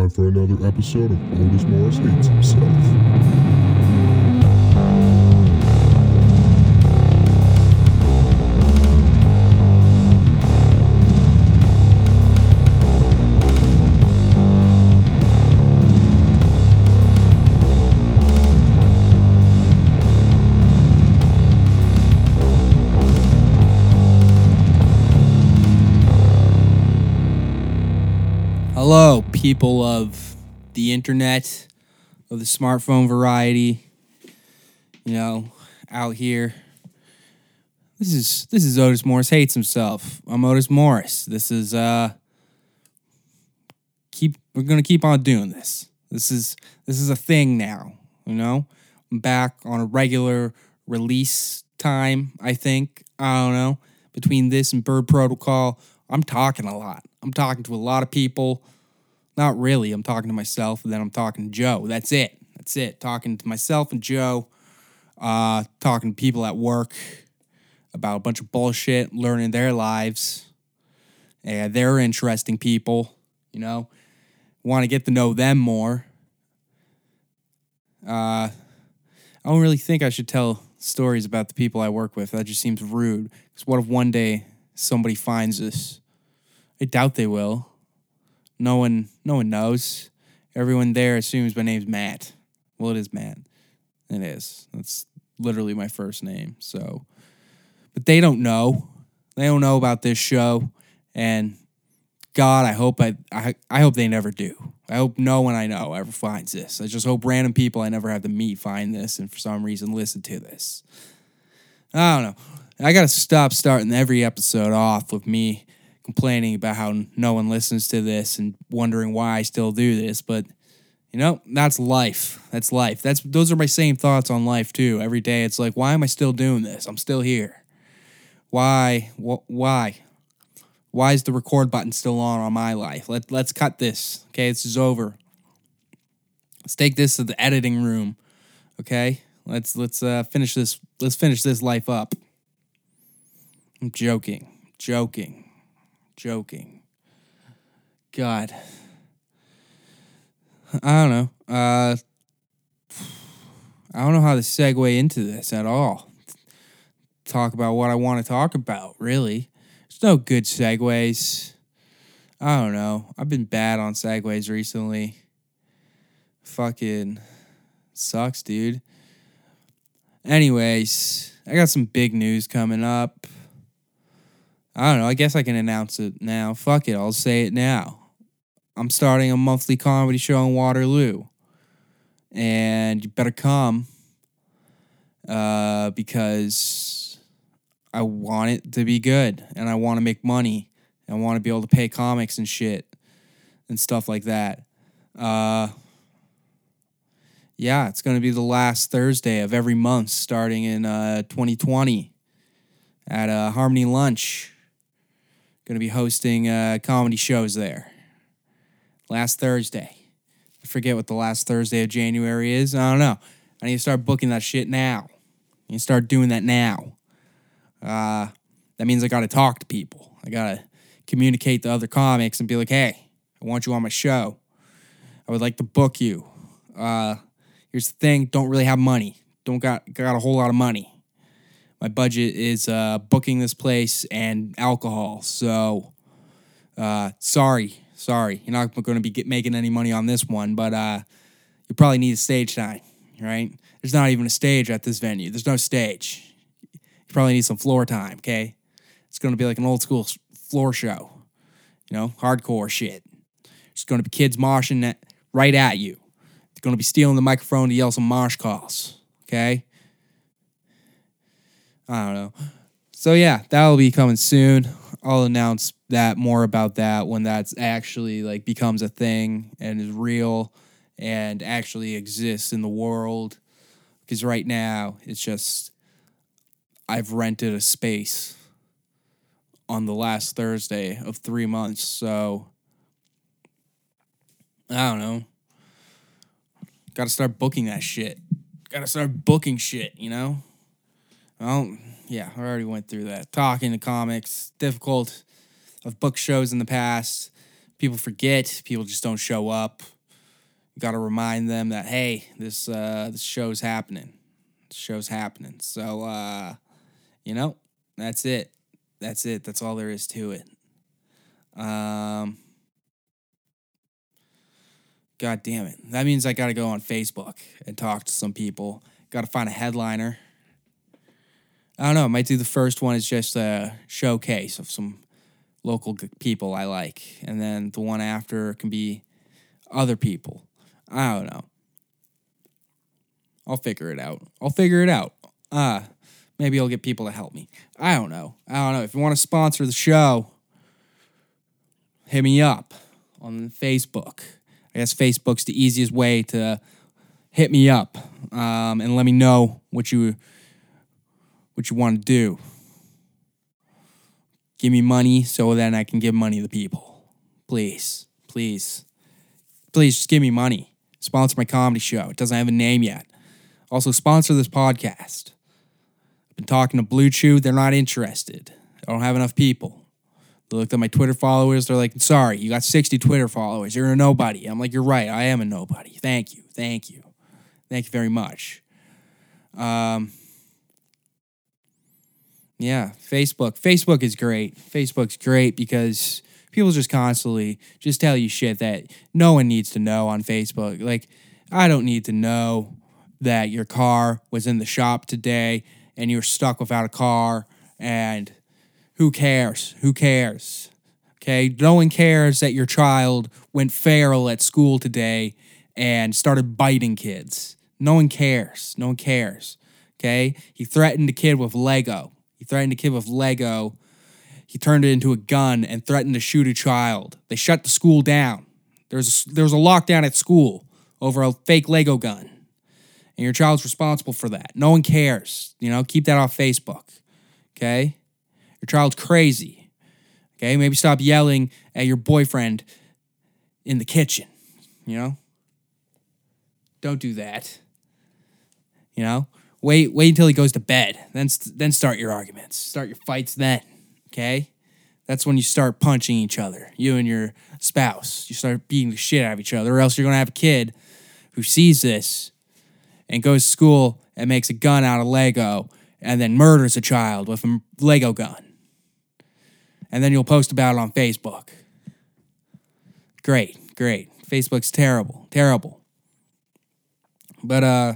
Time for another episode of Otis Morris Hates Himself. Hello, people of the internet, of the smartphone variety. You know, out here. This is this is Otis Morris hates himself. I'm Otis Morris. This is uh keep we're gonna keep on doing this. This is this is a thing now, you know? I'm back on a regular release time, I think. I don't know. Between this and Bird Protocol, I'm talking a lot. I'm talking to a lot of people. Not really. I'm talking to myself, and then I'm talking to Joe. That's it. That's it. Talking to myself and Joe. Uh, talking to people at work about a bunch of bullshit, learning their lives. And they're interesting people, you know. Want to get to know them more. Uh, I don't really think I should tell stories about the people I work with. That just seems rude. Because what if one day somebody finds this? I doubt they will. No one, no one knows. Everyone there assumes my name's Matt. Well, it is Matt. It is. That's literally my first name. So, but they don't know. They don't know about this show, and God, I hope I, I, I hope they never do. I hope no one I know ever finds this. I just hope random people I never have to meet find this, and for some reason listen to this. I don't know. I gotta stop starting every episode off with me complaining about how no one listens to this and wondering why I still do this, but you know, that's life. That's life. That's those are my same thoughts on life too. Every day it's like, why am I still doing this? I'm still here. Why? Wh- why? Why is the record button still on on my life? Let let's cut this. Okay, this is over. Let's take this to the editing room. Okay? Let's let's uh finish this let's finish this life up. I'm joking. Joking joking. God. I don't know. Uh, I don't know how to segue into this at all. Talk about what I want to talk about, really. There's no good segues. I don't know. I've been bad on segues recently. Fucking sucks, dude. Anyways, I got some big news coming up. I don't know. I guess I can announce it now. Fuck it. I'll say it now. I'm starting a monthly comedy show in Waterloo. And you better come uh, because I want it to be good and I want to make money. I want to be able to pay comics and shit and stuff like that. Uh, yeah, it's going to be the last Thursday of every month starting in uh, 2020 at uh, Harmony Lunch going to be hosting uh, comedy shows there. Last Thursday. I forget what the last Thursday of January is. I don't know. I need to start booking that shit now. I need to start doing that now. Uh, that means I got to talk to people. I got to communicate to other comics and be like, hey, I want you on my show. I would like to book you. Uh, here's the thing don't really have money. Don't got, got a whole lot of money my budget is uh, booking this place and alcohol. So, uh, sorry, sorry, you're not going to be get, making any money on this one, but uh, you probably need a stage time, right? There's not even a stage at this venue. There's no stage. You probably need some floor time. Okay, it's going to be like an old school floor show, you know, hardcore shit. It's going to be kids moshing at, right at you. They're going to be stealing the microphone to yell some mosh calls. Okay I don't know. So yeah, that will be coming soon. I'll announce that more about that when that's actually like becomes a thing and is real and actually exists in the world. Because right now it's just I've rented a space on the last Thursday of three months, so I don't know. Got to start booking that shit. Got to start booking shit, you know. Well, yeah, I already went through that. Talking to comics, difficult. Of book shows in the past, people forget. People just don't show up. You got to remind them that hey, this uh, this show's happening. This show's happening. So uh, you know, that's it. That's it. That's all there is to it. Um, God damn it. That means I got to go on Facebook and talk to some people. Got to find a headliner. I don't know. Might do the first one as just a showcase of some local people I like. And then the one after can be other people. I don't know. I'll figure it out. I'll figure it out. Uh, maybe I'll get people to help me. I don't know. I don't know. If you want to sponsor the show, hit me up on Facebook. I guess Facebook's the easiest way to hit me up um, and let me know what you what you want to do. Give me money so then I can give money to people. Please, please, please just give me money. Sponsor my comedy show. It doesn't have a name yet. Also, sponsor this podcast. I've been talking to Blue Chew. They're not interested. I don't have enough people. They looked at my Twitter followers. They're like, sorry, you got 60 Twitter followers. You're a nobody. I'm like, you're right. I am a nobody. Thank you. Thank you. Thank you very much. Um, yeah, Facebook. Facebook is great. Facebook's great because people just constantly just tell you shit that no one needs to know on Facebook. Like, I don't need to know that your car was in the shop today and you're stuck without a car and who cares? Who cares? Okay, no one cares that your child went feral at school today and started biting kids. No one cares. No one cares. Okay, he threatened a kid with Lego. Threatened a kid with Lego. He turned it into a gun and threatened to shoot a child. They shut the school down. There's a, there was a lockdown at school over a fake Lego gun, and your child's responsible for that. No one cares. You know, keep that off Facebook. Okay, your child's crazy. Okay, maybe stop yelling at your boyfriend in the kitchen. You know, don't do that. You know, wait wait until he goes to bed. Then then start your arguments. Start your fights then. Okay, that's when you start punching each other. You and your spouse. You start beating the shit out of each other, or else you're gonna have a kid who sees this and goes to school and makes a gun out of Lego and then murders a child with a Lego gun. And then you'll post about it on Facebook. Great, great. Facebook's terrible, terrible. But uh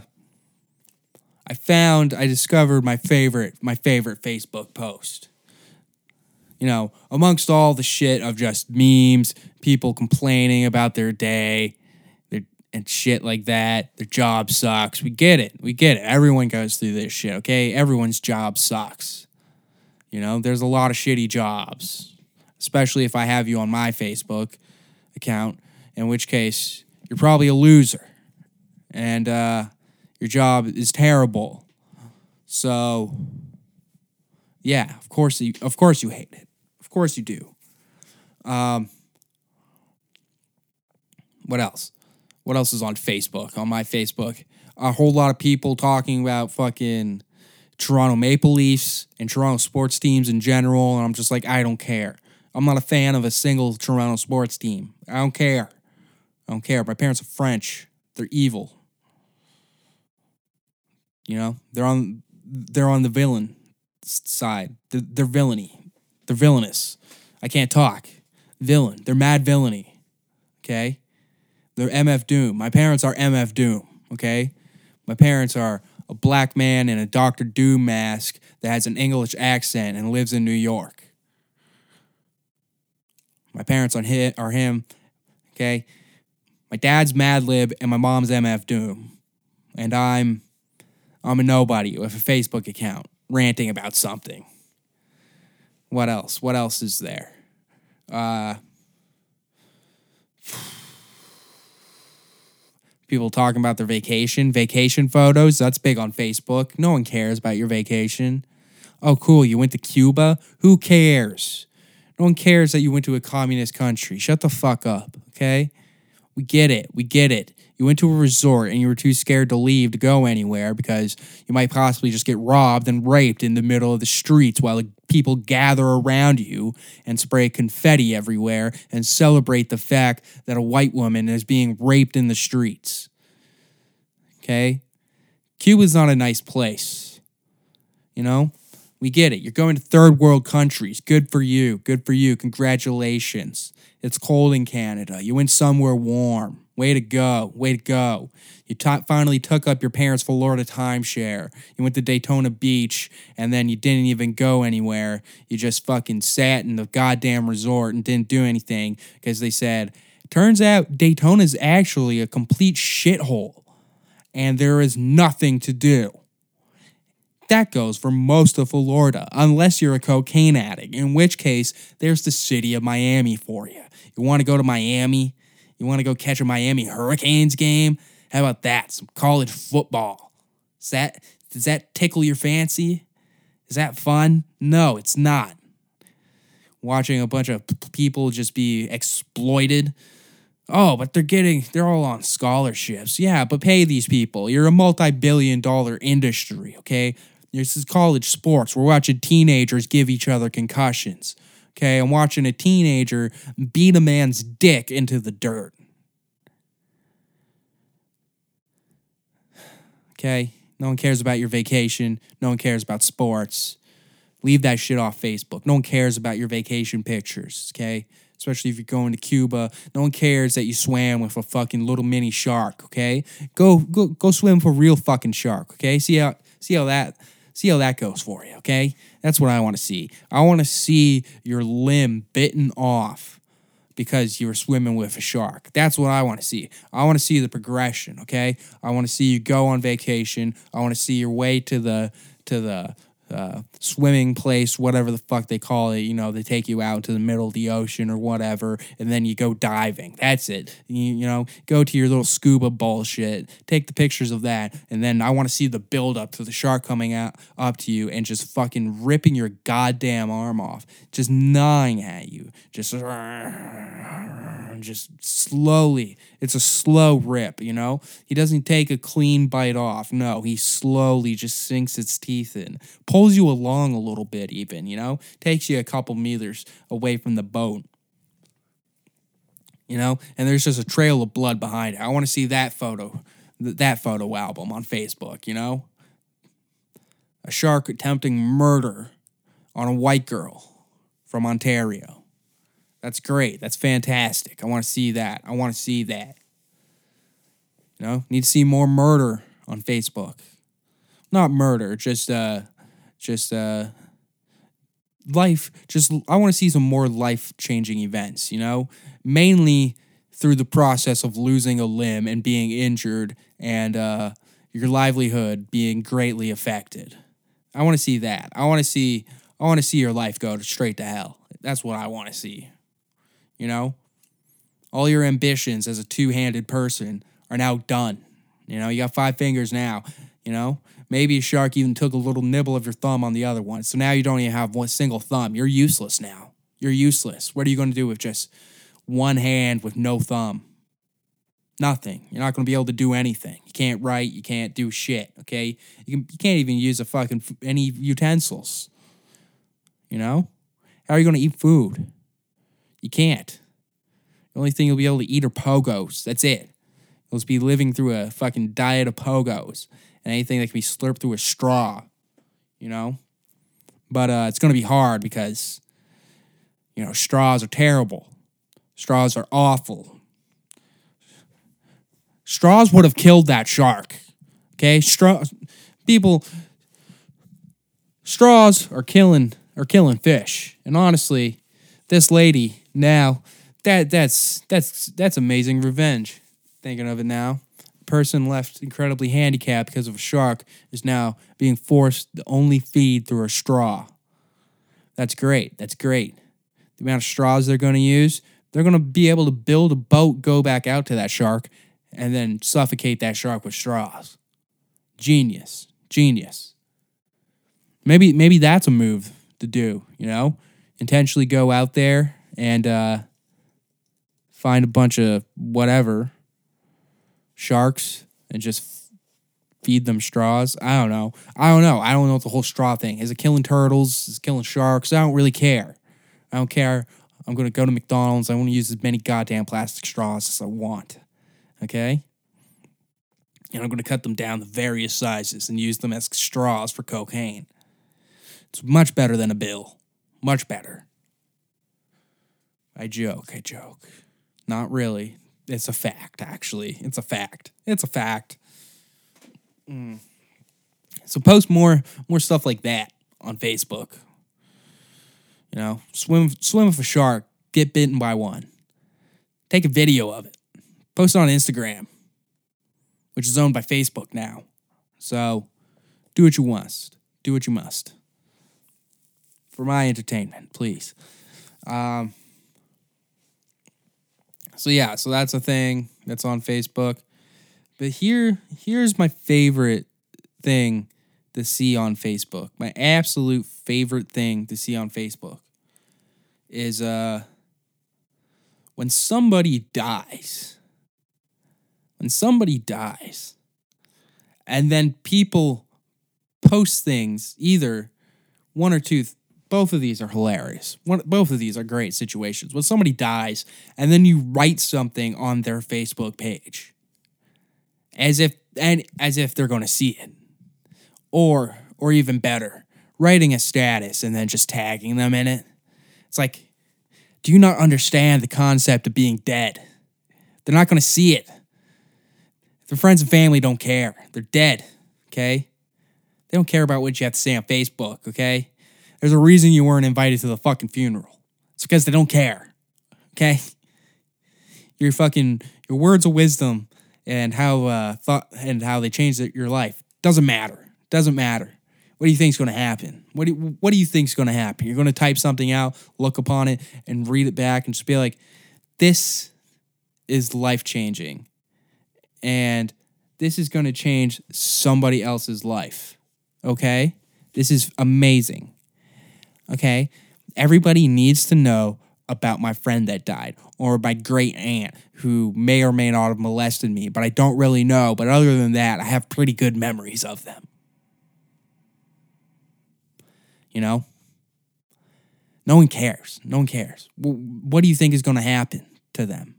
I found I discovered my favorite my favorite Facebook post. You know, amongst all the shit of just memes, people complaining about their day, their and shit like that, their job sucks. We get it. We get it. Everyone goes through this shit, okay? Everyone's job sucks. You know, there's a lot of shitty jobs, especially if I have you on my Facebook account, in which case you're probably a loser. And uh your job is terrible. So yeah, of course you of course you hate it. Of course you do. Um what else? What else is on Facebook? On my Facebook, a whole lot of people talking about fucking Toronto Maple Leafs and Toronto sports teams in general, and I'm just like, I don't care. I'm not a fan of a single Toronto sports team. I don't care. I don't care. My parents are French. They're evil. You know, they're on they're on the villain side. They're, they're villainy. They're villainous. I can't talk. Villain. They're mad villainy. Okay? They're MF Doom. My parents are MF Doom. Okay? My parents are a black man in a Doctor Doom mask that has an English accent and lives in New York. My parents are hit are him. Okay? My dad's Mad Lib and my mom's MF Doom. And I'm I'm a nobody with a Facebook account ranting about something. What else? What else is there? Uh, people talking about their vacation, vacation photos. That's big on Facebook. No one cares about your vacation. Oh, cool. You went to Cuba? Who cares? No one cares that you went to a communist country. Shut the fuck up, okay? We get it. We get it. You went to a resort and you were too scared to leave to go anywhere because you might possibly just get robbed and raped in the middle of the streets while people gather around you and spray confetti everywhere and celebrate the fact that a white woman is being raped in the streets. Okay? Cuba's not a nice place. You know? We get it. You're going to third world countries. Good for you. Good for you. Congratulations. It's cold in Canada. You went somewhere warm. Way to go. Way to go. You t- finally took up your parents' Florida timeshare. You went to Daytona Beach and then you didn't even go anywhere. You just fucking sat in the goddamn resort and didn't do anything because they said, turns out Daytona is actually a complete shithole and there is nothing to do. That goes for most of Florida, unless you're a cocaine addict, in which case, there's the city of Miami for you. You want to go to Miami? You want to go catch a Miami Hurricanes game? How about that? Some college football. Does that, does that tickle your fancy? Is that fun? No, it's not. Watching a bunch of people just be exploited. Oh, but they're getting, they're all on scholarships. Yeah, but pay these people. You're a multi billion dollar industry, okay? This is college sports. We're watching teenagers give each other concussions. Okay, I'm watching a teenager beat a man's dick into the dirt. Okay, no one cares about your vacation. No one cares about sports. Leave that shit off Facebook. No one cares about your vacation pictures. Okay, especially if you're going to Cuba. No one cares that you swam with a fucking little mini shark. Okay, go go go swim with a real fucking shark. Okay, see how see how that see how that goes for you. Okay, that's what I want to see. I want to see your limb bitten off because you were swimming with a shark. That's what I want to see. I want to see the progression, okay? I want to see you go on vacation. I want to see your way to the to the uh, swimming place, whatever the fuck they call it. You know, they take you out to the middle of the ocean or whatever, and then you go diving. That's it. You, you know, go to your little scuba bullshit, take the pictures of that, and then I want to see the build up to the shark coming out up to you and just fucking ripping your goddamn arm off, just gnawing at you, just just slowly. It's a slow rip, you know? He doesn't take a clean bite off. No, he slowly just sinks its teeth in. Pulls you along a little bit, even, you know? Takes you a couple meters away from the boat. You know? And there's just a trail of blood behind it. I want to see that photo, th- that photo album on Facebook, you know? A shark attempting murder on a white girl from Ontario. That's great. That's fantastic. I want to see that. I want to see that. You know, need to see more murder on Facebook. Not murder, just uh just uh life just I want to see some more life-changing events, you know? Mainly through the process of losing a limb and being injured and uh your livelihood being greatly affected. I want to see that. I want to see I want to see your life go straight to hell. That's what I want to see. You know? All your ambitions as a two handed person are now done. You know, you got five fingers now. You know? Maybe a shark even took a little nibble of your thumb on the other one. So now you don't even have one single thumb. You're useless now. You're useless. What are you going to do with just one hand with no thumb? Nothing. You're not going to be able to do anything. You can't write. You can't do shit. Okay. You can. You can't even use a fucking any utensils. You know. How are you going to eat food? You can't. The only thing you'll be able to eat are pogos. That's it. You'll just be living through a fucking diet of pogos and anything that can be slurped through a straw. You know. But uh, it's going to be hard because, you know, straws are terrible. Straws are awful. Straws would have killed that shark. Okay, straws. People. Straws are killing are killing fish, and honestly, this lady now that that's that's that's amazing revenge. Thinking of it now, person left incredibly handicapped because of a shark is now being forced to only feed through a straw. That's great. That's great. The amount of straws they're going to use, they're going to be able to build a boat, go back out to that shark, and then suffocate that shark with straws. Genius. Genius. Maybe maybe that's a move to do, you know? Intentionally go out there and uh, find a bunch of whatever sharks and just feed them straws. I don't know. I don't know. I don't know what the whole straw thing is. It killing turtles? Is it killing sharks? I don't really care. I don't care. I'm gonna go to McDonald's. I want to use as many goddamn plastic straws as I want. Okay. And I'm gonna cut them down to various sizes and use them as straws for cocaine. It's much better than a bill. Much better. I joke. I joke. Not really. It's a fact, actually. It's a fact. It's a fact. Mm. So post more more stuff like that on Facebook. You know, swim swim with a shark, get bitten by one. Take a video of it. Post it on Instagram, which is owned by Facebook now. So do what you must. Do what you must. For my entertainment, please. Um, so yeah, so that's a thing that's on Facebook. But here here's my favorite thing to see on Facebook. My absolute favorite thing to see on Facebook is uh when somebody dies. When somebody dies and then people post things either one or two both of these are hilarious. One, both of these are great situations. When somebody dies and then you write something on their Facebook page as if and as if they're going to see it. Or or even better, writing a status and then just tagging them in it. It's like do you not understand the concept of being dead? They're not going to see it. Their friends and family don't care. They're dead, okay? They don't care about what you have to say on Facebook, okay? There's a reason you weren't invited to the fucking funeral. It's because they don't care. Okay? Your fucking your words of wisdom and how uh thought and how they changed your life doesn't matter. Doesn't matter. What do you think's going to happen? What do you, what do you think's going to happen? You're going to type something out, look upon it, and read it back, and just be like, "This is life changing," and this is going to change somebody else's life. Okay, this is amazing. Okay. Everybody needs to know about my friend that died or my great aunt who may or may not have molested me, but I don't really know. But other than that, I have pretty good memories of them. You know? No one cares. No one cares. What do you think is going to happen to them?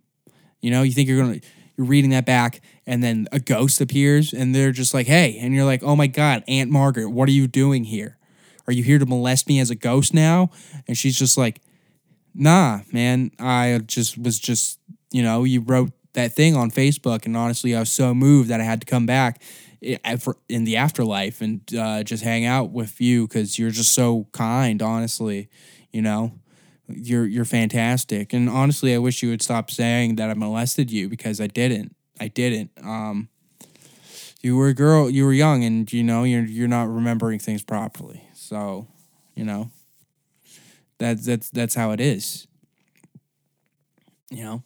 You know, you think you're going to, you're reading that back and then a ghost appears and they're just like, hey, and you're like, oh my God, Aunt Margaret, what are you doing here? Are you here to molest me as a ghost now? And she's just like, Nah, man. I just was just, you know, you wrote that thing on Facebook, and honestly, I was so moved that I had to come back in the afterlife and uh, just hang out with you because you're just so kind. Honestly, you know, you're you're fantastic, and honestly, I wish you would stop saying that I molested you because I didn't. I didn't. Um, you were a girl. You were young, and you know you're you're not remembering things properly. So, you know, that's that's that's how it is. You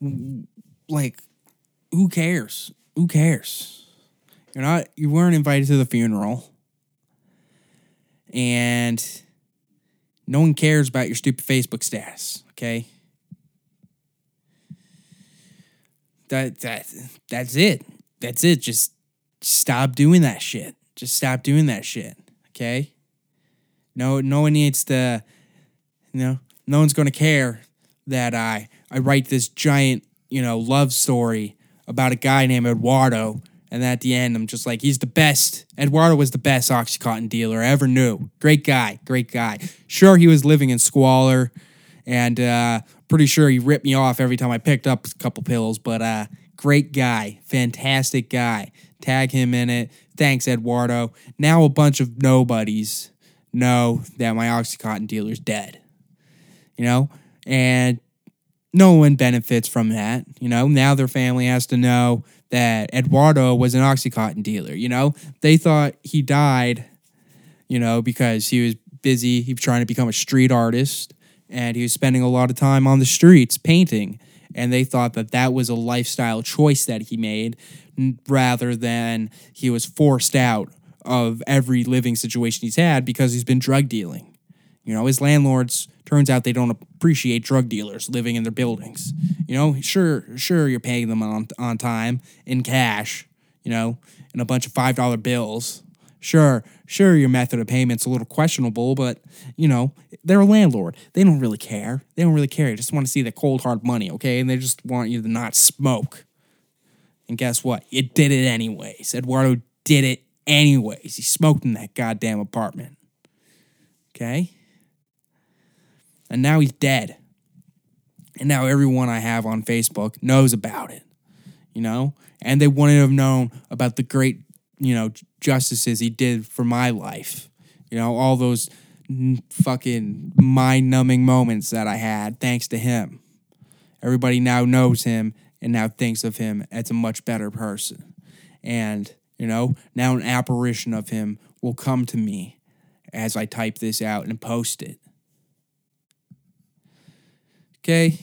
know, like who cares? Who cares? You're not you weren't invited to the funeral. And no one cares about your stupid Facebook status, okay? That that that's it. That's it. Just stop doing that shit. Just stop doing that shit, okay? No, no one needs to. You know, no one's going to care that I I write this giant you know love story about a guy named Eduardo, and at the end I'm just like he's the best. Eduardo was the best oxycontin dealer I ever knew. Great guy, great guy. Sure, he was living in squalor, and uh, pretty sure he ripped me off every time I picked up a couple pills. But uh, great guy, fantastic guy. Tag him in it. Thanks, Eduardo. Now a bunch of nobodies know that my Oxycontin dealer's dead. You know? And no one benefits from that. You know, now their family has to know that Eduardo was an Oxycontin dealer. You know, they thought he died, you know, because he was busy. He was trying to become a street artist and he was spending a lot of time on the streets painting. And they thought that that was a lifestyle choice that he made rather than he was forced out of every living situation he's had because he's been drug dealing. You know, his landlords turns out they don't appreciate drug dealers living in their buildings. You know, sure, sure you're paying them on on time in cash. you know, and a bunch of $5 bills. Sure, sure, your method of payment's a little questionable, but, you know, they're a landlord. They don't really care. They don't really care. They just want to see the cold, hard money, okay? And they just want you to not smoke. And guess what? You did it anyways. Eduardo did it anyways. He smoked in that goddamn apartment. Okay? And now he's dead. And now everyone I have on Facebook knows about it. You know? And they wouldn't have known about the great, you know, justices he did for my life. You know, all those fucking mind numbing moments that I had thanks to him. Everybody now knows him and now thinks of him as a much better person. And, you know, now an apparition of him will come to me as I type this out and post it. Okay?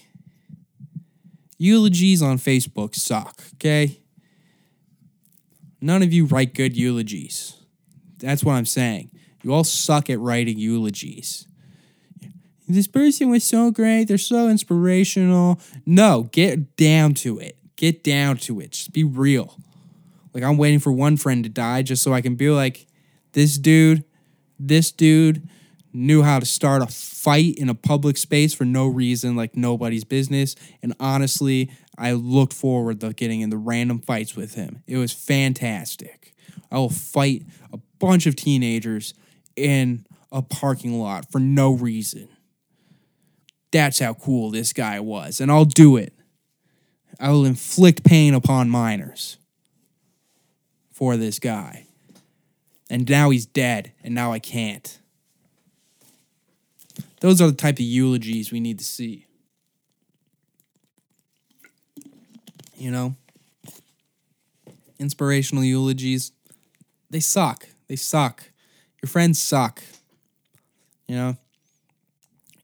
Eulogies on Facebook suck, okay? None of you write good eulogies. That's what I'm saying. You all suck at writing eulogies. This person was so great. They're so inspirational. No, get down to it. Get down to it. Just be real. Like, I'm waiting for one friend to die just so I can be like, this dude, this dude knew how to start a fight in a public space for no reason, like nobody's business. And honestly, I looked forward to getting in the random fights with him. It was fantastic. I will fight a bunch of teenagers in a parking lot for no reason. That's how cool this guy was. And I'll do it. I will inflict pain upon minors for this guy. And now he's dead, and now I can't. Those are the type of eulogies we need to see. You know? Inspirational eulogies, they suck. They suck. Your friends suck. You know?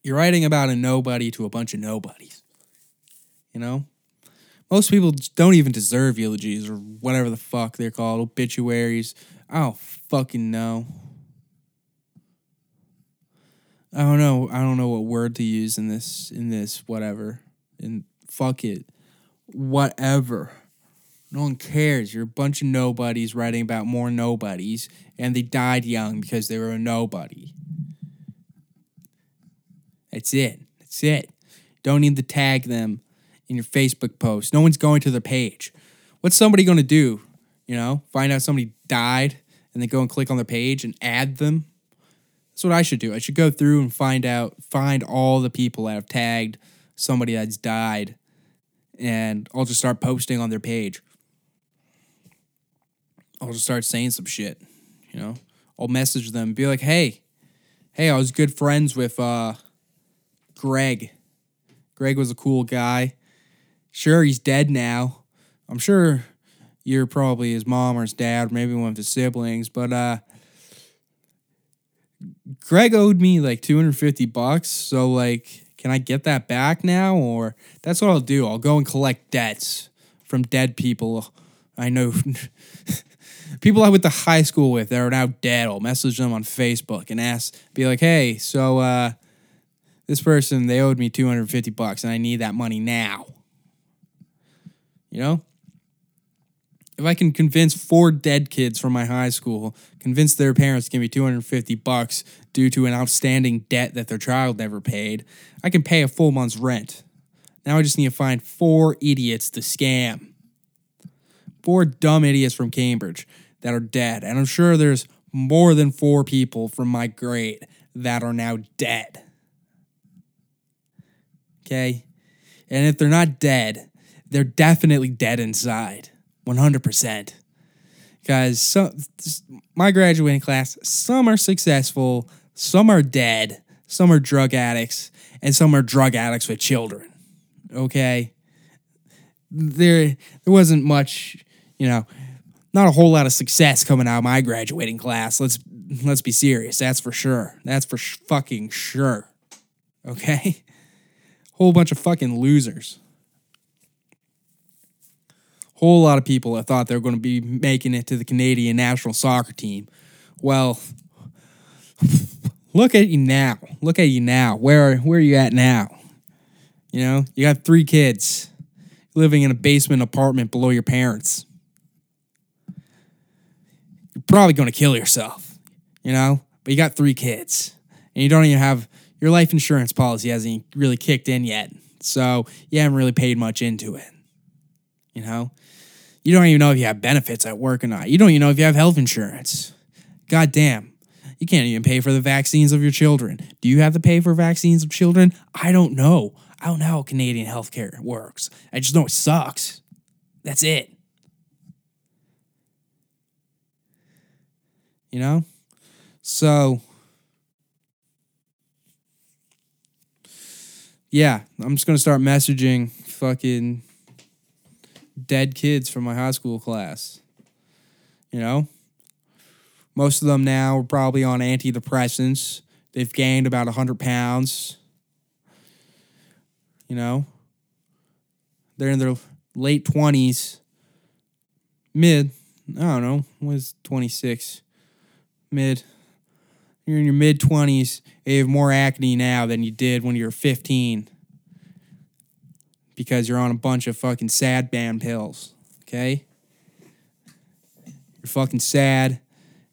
You're writing about a nobody to a bunch of nobodies. You know? Most people don't even deserve eulogies or whatever the fuck they're called, obituaries. I don't fucking know. I don't know. I don't know what word to use in this in this whatever. And fuck it. Whatever. No one cares. You're a bunch of nobodies writing about more nobodies and they died young because they were a nobody. That's it. That's it. Don't need to tag them in your Facebook post. No one's going to their page. What's somebody going to do? You know, find out somebody died and then go and click on their page and add them. That's what I should do. I should go through and find out, find all the people that have tagged somebody that's died, and I'll just start posting on their page. I'll just start saying some shit, you know. I'll message them, be like, "Hey, hey, I was good friends with uh, Greg. Greg was a cool guy. Sure, he's dead now. I'm sure you're probably his mom or his dad, or maybe one of his siblings, but uh." Greg owed me like 250 bucks. So, like, can I get that back now? Or that's what I'll do. I'll go and collect debts from dead people. I know people I went to high school with that are now dead. I'll message them on Facebook and ask, be like, hey, so uh, this person, they owed me 250 bucks and I need that money now. You know? if I can convince four dead kids from my high school, convince their parents to give me 250 bucks due to an outstanding debt that their child never paid, I can pay a full month's rent. Now I just need to find four idiots to scam. Four dumb idiots from Cambridge that are dead. And I'm sure there's more than four people from my grade that are now dead. Okay? And if they're not dead, they're definitely dead inside. 100%. Guys, so my graduating class, some are successful, some are dead, some are drug addicts, and some are drug addicts with children. Okay? There there wasn't much, you know, not a whole lot of success coming out of my graduating class. Let's let's be serious. That's for sure. That's for sh- fucking sure. Okay? Whole bunch of fucking losers whole lot of people that thought they were going to be making it to the Canadian national soccer team. Well, look at you now. Look at you now. Where where are you at now? You know, you got three kids living in a basement apartment below your parents. you're probably going to kill yourself, you know? But you got three kids and you don't even have your life insurance policy hasn't really kicked in yet. So you haven't really paid much into it, you know? You don't even know if you have benefits at work or not. You don't even know if you have health insurance. God damn. You can't even pay for the vaccines of your children. Do you have to pay for vaccines of children? I don't know. I don't know how Canadian healthcare works. I just know it sucks. That's it. You know? So, yeah, I'm just to start messaging fucking dead kids from my high school class. You know? Most of them now are probably on antidepressants. They've gained about 100 pounds. You know? They're in their late 20s, mid, I don't know, was 26, mid. You're in your mid 20s, you have more acne now than you did when you were 15 because you're on a bunch of fucking sad band pills, okay? You're fucking sad,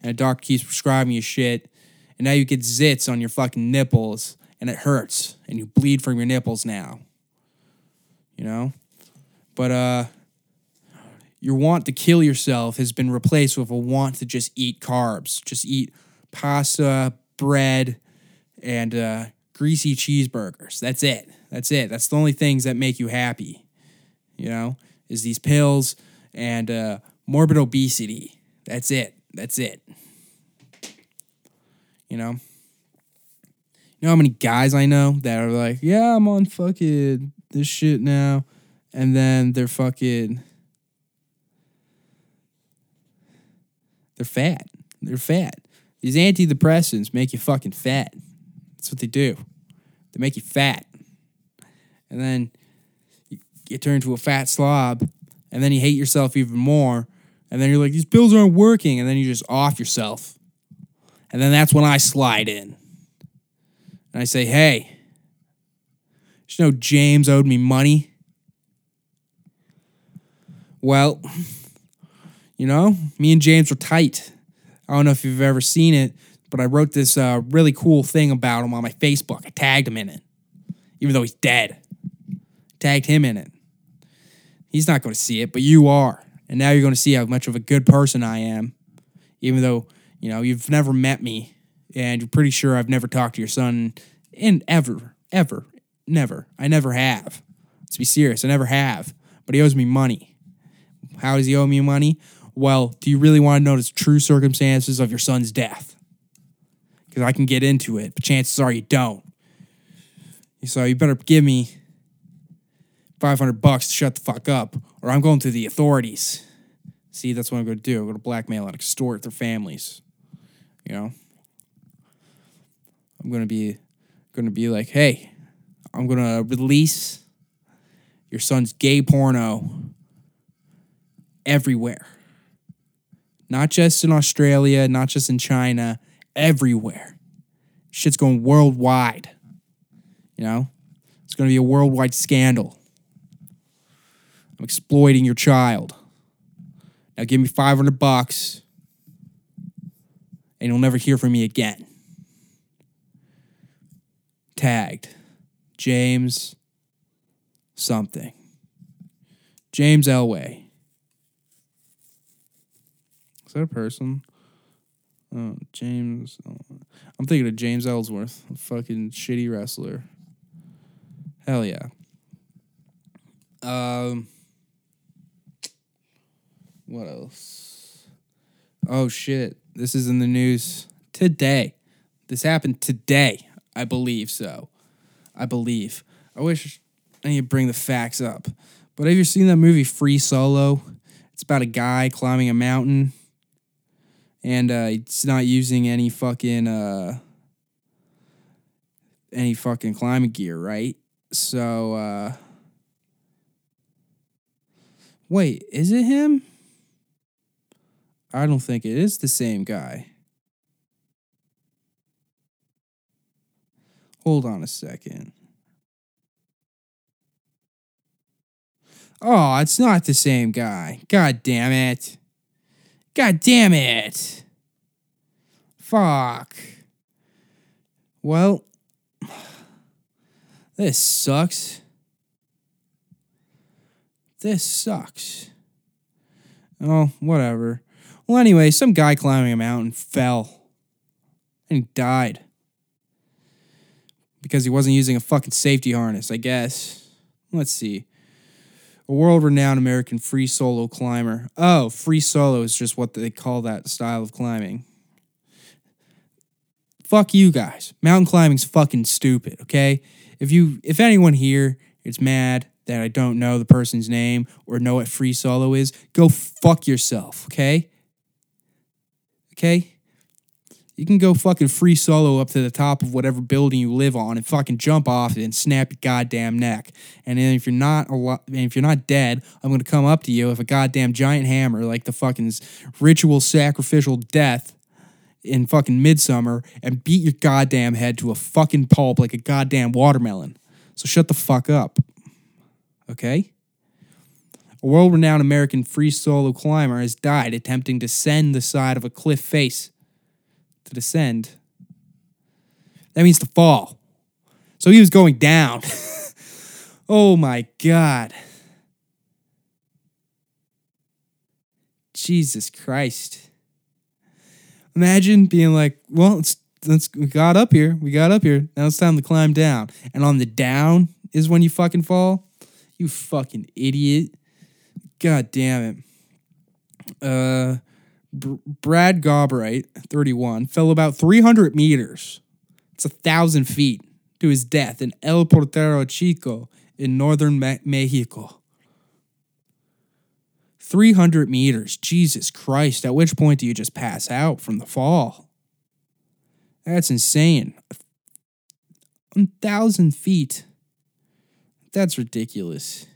and a doctor keeps prescribing you shit, and now you get zits on your fucking nipples, and it hurts, and you bleed from your nipples now. You know? But uh your want to kill yourself has been replaced with a want to just eat carbs, just eat pasta, bread, and uh, greasy cheeseburgers. That's it. That's it. That's the only things that make you happy. You know, is these pills and uh, morbid obesity. That's it. That's it. You know. You know how many guys I know that are like, yeah, I'm on fucking this shit now, and then they're fucking they're fat. They're fat. These antidepressants make you fucking fat. That's what they do. They make you fat. And then you, turn into a fat slob, and then you hate yourself even more. And then you're like, these pills aren't working. And then you just off yourself. And then that's when I slide in. And I say, hey, you know James owed me money? Well, you know, me and James were tight. I don't know if you've ever seen it, but I wrote this uh, really cool thing about him on my Facebook. I tagged him in it, even though he's dead. Tagged him in it. He's not going to see it, but you are. And now you're going to see how much of a good person I am, even though, you know, you've never met me and you're pretty sure I've never talked to your son in ever, ever, never. I never have. Let's be serious. I never have. But he owes me money. How does he owe me money? Well, do you really want to know the true circumstances of your son's death? Because I can get into it, but chances are you don't. So you better give me 500 bucks to shut the fuck up, or I'm going to the authorities. See, that's what I'm going to do. I'm going to blackmail and extort their families. You know? I'm going to be going to be like, "Hey, I'm going to release your son's gay porno everywhere. Not just in Australia, not just in China, everywhere. Shit's going worldwide. You know? It's going to be a worldwide scandal. I'm exploiting your child. Now give me 500 bucks and you'll never hear from me again. Tagged James something. James Elway. Is that a person? Oh, James. I'm thinking of James Ellsworth, a fucking shitty wrestler. Hell yeah. Um. What else? Oh shit! This is in the news today. This happened today. I believe so. I believe. I wish I need to bring the facts up. But have you seen that movie Free Solo? It's about a guy climbing a mountain and uh, he's not using any fucking uh, any fucking climbing gear, right? So uh, wait, is it him? I don't think it is the same guy. Hold on a second. Oh, it's not the same guy. God damn it. God damn it. Fuck. Well, this sucks. This sucks. Oh, whatever. Well, anyway, some guy climbing a mountain fell and died because he wasn't using a fucking safety harness, I guess. Let's see. A world renowned American free solo climber. Oh, free solo is just what they call that style of climbing. Fuck you guys. Mountain climbing's fucking stupid, okay? If you if anyone here is mad that I don't know the person's name or know what free solo is, go fuck yourself, okay? Okay? You can go fucking free solo up to the top of whatever building you live on and fucking jump off it and snap your goddamn neck. And then if you're not a lo- and if you're not dead, I'm gonna come up to you with a goddamn giant hammer like the fucking ritual sacrificial death in fucking midsummer and beat your goddamn head to a fucking pulp like a goddamn watermelon. So shut the fuck up. Okay? A world renowned American free solo climber has died attempting to ascend the side of a cliff face. To descend. That means to fall. So he was going down. oh my God. Jesus Christ. Imagine being like, well, it's, let's, we got up here. We got up here. Now it's time to climb down. And on the down is when you fucking fall. You fucking idiot. God damn it. Uh, Br- Brad Gobright, 31, fell about 300 meters. It's a thousand feet to his death in El Portero Chico in northern Me- Mexico. 300 meters. Jesus Christ. At which point do you just pass out from the fall? That's insane. A thousand feet. That's ridiculous.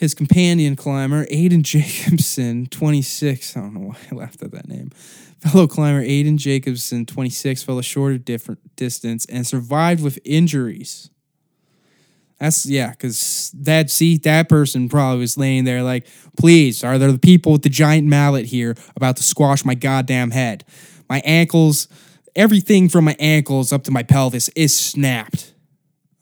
His companion climber, Aiden Jacobson, 26. I don't know why I laughed at that name. Fellow climber Aiden Jacobson, 26, fell a shorter different distance and survived with injuries. That's yeah, because that see that person probably was laying there like, please, are there the people with the giant mallet here about to squash my goddamn head? My ankles, everything from my ankles up to my pelvis is snapped.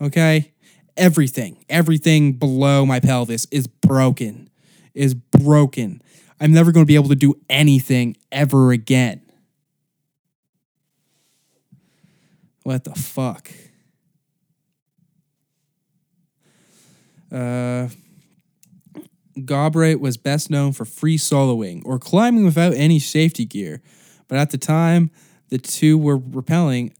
Okay? Everything, everything below my pelvis is broken. Is broken. I'm never going to be able to do anything ever again. What the fuck? Uh, Gobright was best known for free soloing or climbing without any safety gear, but at the time, the two were rappelling,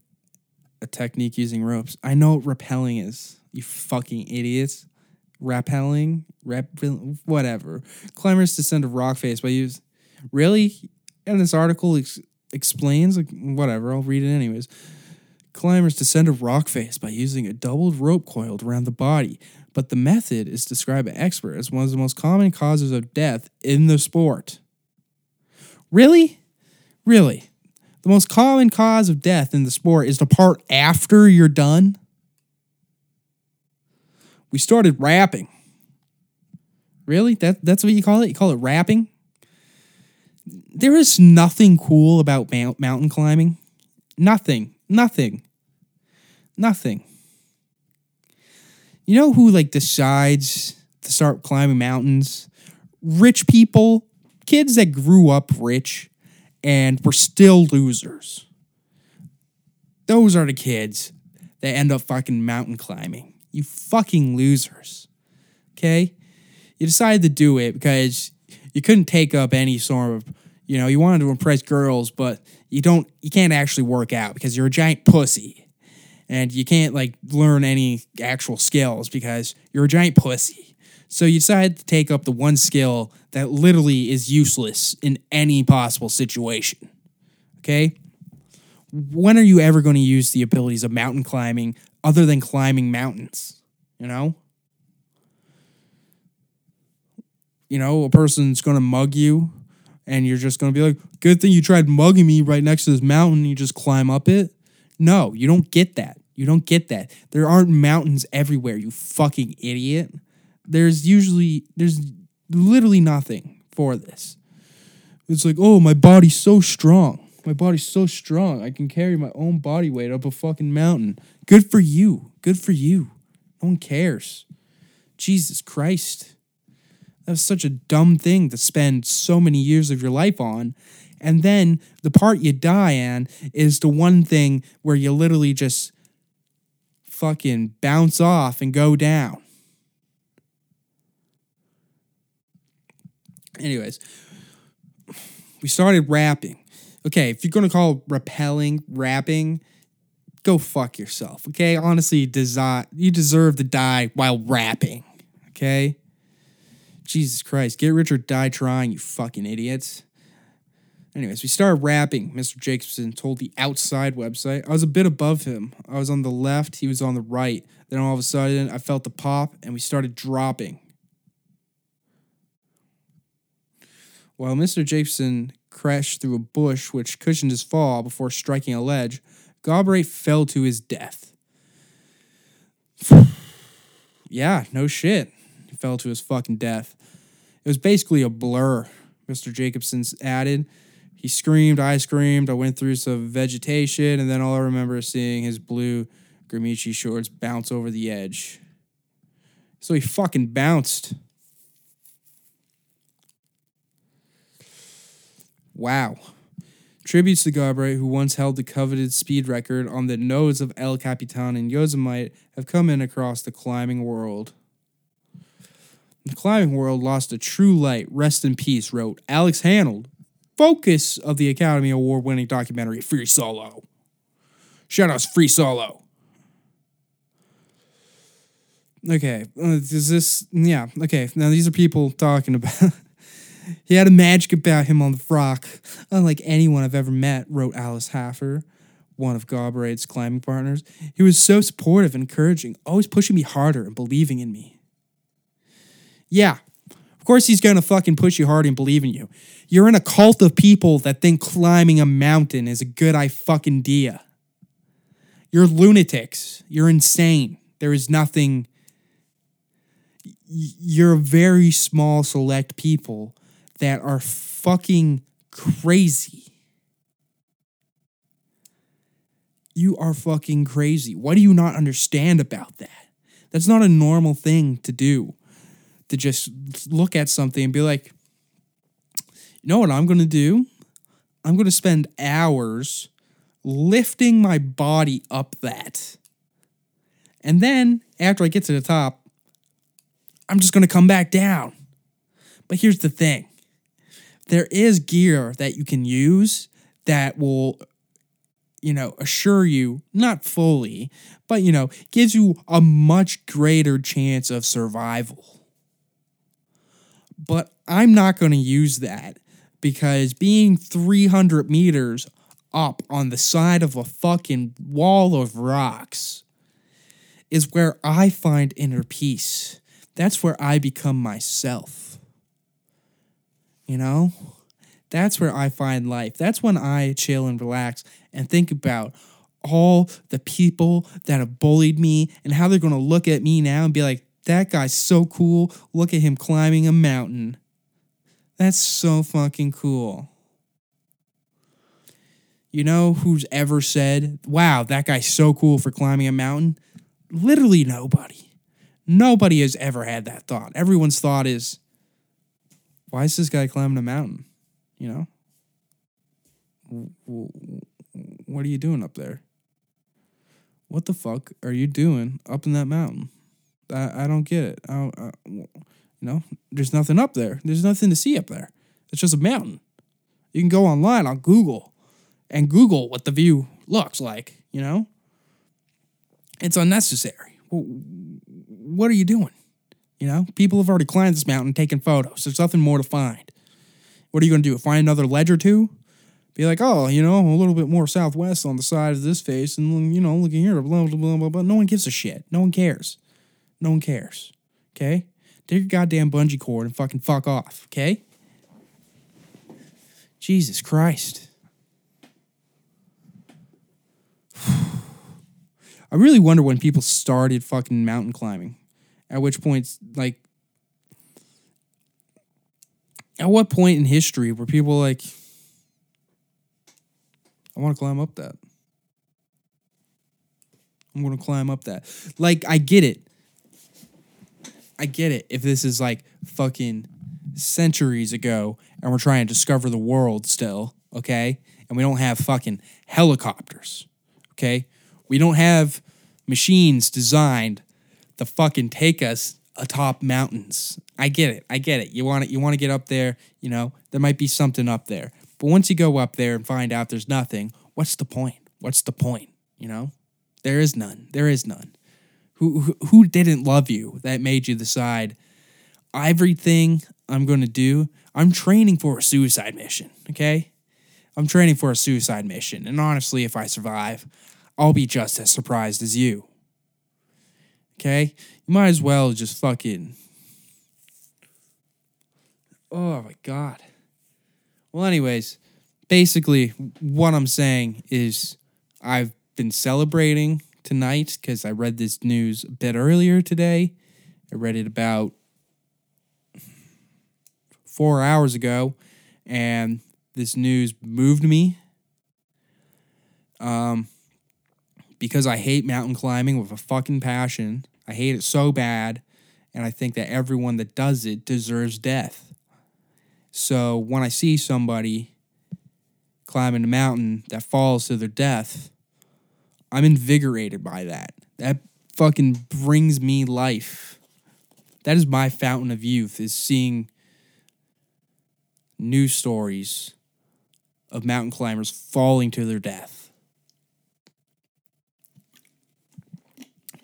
a technique using ropes. I know what rappelling is, you fucking idiots. Rappelling, rap, whatever. Climbers descend a rock face by use. Really? And this article ex- explains, like, whatever, I'll read it anyways. Climbers descend a rock face by using a doubled rope coiled around the body, but the method is described by experts as one of the most common causes of death in the sport. Really? Really? The most common cause of death in the sport is the part after you're done? We started rapping. Really? That that's what you call it? You call it rapping? There is nothing cool about mountain climbing. Nothing. Nothing. Nothing. You know who like decides to start climbing mountains? Rich people, kids that grew up rich and were still losers. Those are the kids that end up fucking mountain climbing. You fucking losers. Okay? You decided to do it because you couldn't take up any sort of, you know, you wanted to impress girls, but you don't you can't actually work out because you're a giant pussy. And you can't like learn any actual skills because you're a giant pussy. So you decided to take up the one skill that literally is useless in any possible situation. Okay? When are you ever going to use the abilities of mountain climbing other than climbing mountains? You know? You know, a person's going to mug you and you're just going to be like, good thing you tried mugging me right next to this mountain. You just climb up it. No, you don't get that. You don't get that. There aren't mountains everywhere, you fucking idiot. There's usually, there's literally nothing for this. It's like, oh, my body's so strong. My body's so strong. I can carry my own body weight up a fucking mountain. Good for you. Good for you. No one cares. Jesus Christ. That was such a dumb thing to spend so many years of your life on. And then the part you die on is the one thing where you literally just fucking bounce off and go down. Anyways, we started rapping. Okay, if you're gonna call rappelling rapping, go fuck yourself. Okay, honestly, desi- you deserve to die while rapping. Okay, Jesus Christ, get rich or die trying, you fucking idiots. Anyways, we started rapping. Mr. Jacobson told the outside website. I was a bit above him. I was on the left, he was on the right. Then all of a sudden, I felt the pop and we started dropping. While Mr. Jacobson crashed through a bush which cushioned his fall before striking a ledge, Galbraith fell to his death. yeah, no shit. He fell to his fucking death. It was basically a blur, Mr. Jacobson added. He screamed, I screamed, I went through some vegetation, and then all I remember is seeing his blue Gramicci shorts bounce over the edge. So he fucking bounced. Wow. Tributes to Galbraith, who once held the coveted speed record on the Nose of El Capitan and Yosemite, have come in across the climbing world. The climbing world lost a true light. Rest in peace, wrote Alex Honnold, focus of the Academy Award winning documentary Free Solo. Shout outs Free Solo. Okay, uh, is this, yeah, okay. Now these are people talking about. He had a magic about him on the rock, unlike anyone I've ever met, wrote Alice Hafer, one of Galbraith's climbing partners. He was so supportive and encouraging, always pushing me harder and believing in me. Yeah, of course he's gonna fucking push you hard and believe in you. You're in a cult of people that think climbing a mountain is a good I fucking idea. You're lunatics. You're insane. There is nothing. You're a very small select people that are fucking crazy. You are fucking crazy. What do you not understand about that? That's not a normal thing to do. To just look at something and be like, you know what I'm going to do? I'm going to spend hours lifting my body up that. And then after I get to the top, I'm just going to come back down. But here's the thing there is gear that you can use that will, you know, assure you, not fully, but, you know, gives you a much greater chance of survival. But I'm not going to use that because being 300 meters up on the side of a fucking wall of rocks is where I find inner peace. That's where I become myself. You know? That's where I find life. That's when I chill and relax and think about all the people that have bullied me and how they're going to look at me now and be like, that guy's so cool. Look at him climbing a mountain. That's so fucking cool. You know who's ever said, wow, that guy's so cool for climbing a mountain? Literally nobody. Nobody has ever had that thought. Everyone's thought is, why is this guy climbing a mountain? You know? What are you doing up there? What the fuck are you doing up in that mountain? I, I don't get it. I, I, you know, there's nothing up there. There's nothing to see up there. It's just a mountain. You can go online on Google and Google what the view looks like, you know? It's unnecessary. What are you doing? You know, people have already climbed this mountain, taken photos. There's nothing more to find. What are you going to do? Find another ledge or two? Be like, oh, you know, a little bit more southwest on the side of this face, and you know, looking here, blah blah blah blah blah. No one gives a shit. No one cares. No one cares. Okay, take your goddamn bungee cord and fucking fuck off. Okay. Jesus Christ. I really wonder when people started fucking mountain climbing. At which point, like, At what point in history were people like, I want to climb up that? I'm going to climb up that. Like, I get it. I get it. If this is like fucking centuries ago and we're trying to discover the world still, okay? And we don't have fucking helicopters, okay? We don't have machines designed to fucking take us atop mountains. I get it. I get it. You want it. You want to get up there. You know there might be something up there. But once you go up there and find out there's nothing, what's the point? What's the point? You know, there is none. There is none. Who who, who didn't love you that made you decide everything I'm going to do? I'm training for a suicide mission. Okay, I'm training for a suicide mission, and honestly, if I survive, I'll be just as surprised as you. Okay? You might as well just fucking. Oh my God. Well, anyways, basically, what I'm saying is I've been celebrating tonight because I read this news a bit earlier today. I read it about four hours ago, and this news moved me. Um, because I hate mountain climbing with a fucking passion. I hate it so bad, and I think that everyone that does it deserves death. So when I see somebody climbing a mountain that falls to their death, I'm invigorated by that. That fucking brings me life. That is my fountain of youth is seeing news stories of mountain climbers falling to their death.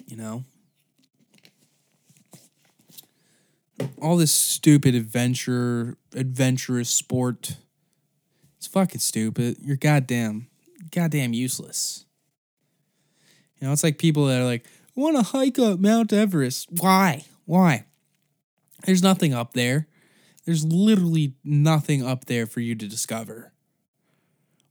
You know? All this stupid adventure, adventurous sport. It's fucking stupid. You're goddamn, goddamn useless. You know, it's like people that are like, I want to hike up Mount Everest. Why? Why? There's nothing up there. There's literally nothing up there for you to discover.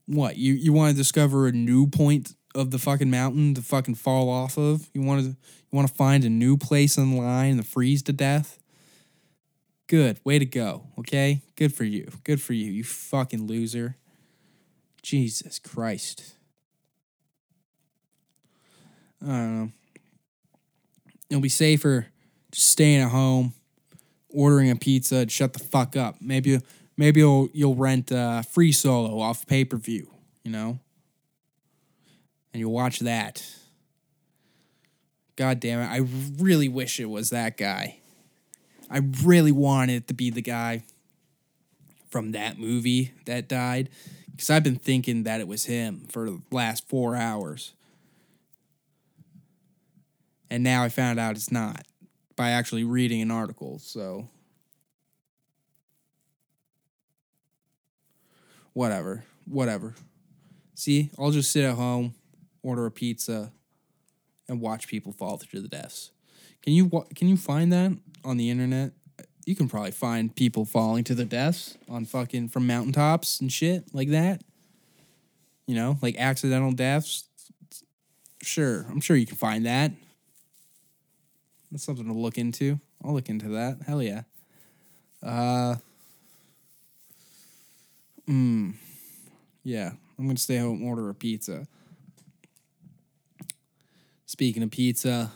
What? You you want to discover a new point of the fucking mountain to fucking fall off of? You want to you want to find a new place in line to freeze to death? Good. Way to go. Okay? Good for you. Good for you. You fucking loser. Jesus Christ. I don't know. It'll be safer just staying at home, ordering a pizza, and shut the fuck up. Maybe maybe you'll you'll rent uh, free solo off pay per view. You know, and you'll watch that. God damn it! I really wish it was that guy. I really wanted to be the guy from that movie that died because I've been thinking that it was him for the last four hours. And now I found out it's not by actually reading an article. So, whatever, whatever. See, I'll just sit at home, order a pizza, and watch people fall through the deaths. Can you can you find that on the internet? You can probably find people falling to their deaths on fucking from mountaintops and shit like that. You know, like accidental deaths. Sure, I'm sure you can find that. That's something to look into. I'll look into that. Hell yeah. Uh. Hmm. Yeah, I'm gonna stay home and order a pizza. Speaking of pizza,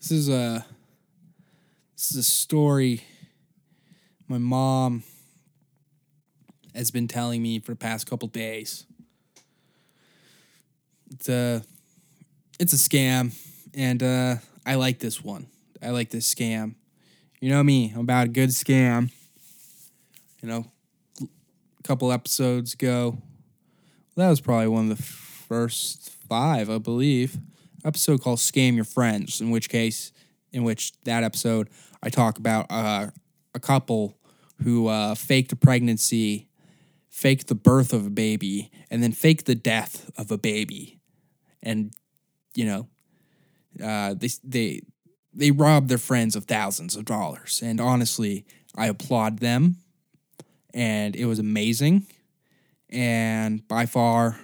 this is a this is a story my mom has been telling me for the past couple days. It's a it's a scam, and uh, I like this one. I like this scam. You know me, I'm about a good scam. You know, a couple episodes ago, that was probably one of the first five, I believe. Episode called "Scam Your Friends," in which case, in which that episode, I talk about uh, a couple who uh, faked a pregnancy, faked the birth of a baby, and then faked the death of a baby, and you know, uh, they they they robbed their friends of thousands of dollars. And honestly, I applaud them, and it was amazing, and by far,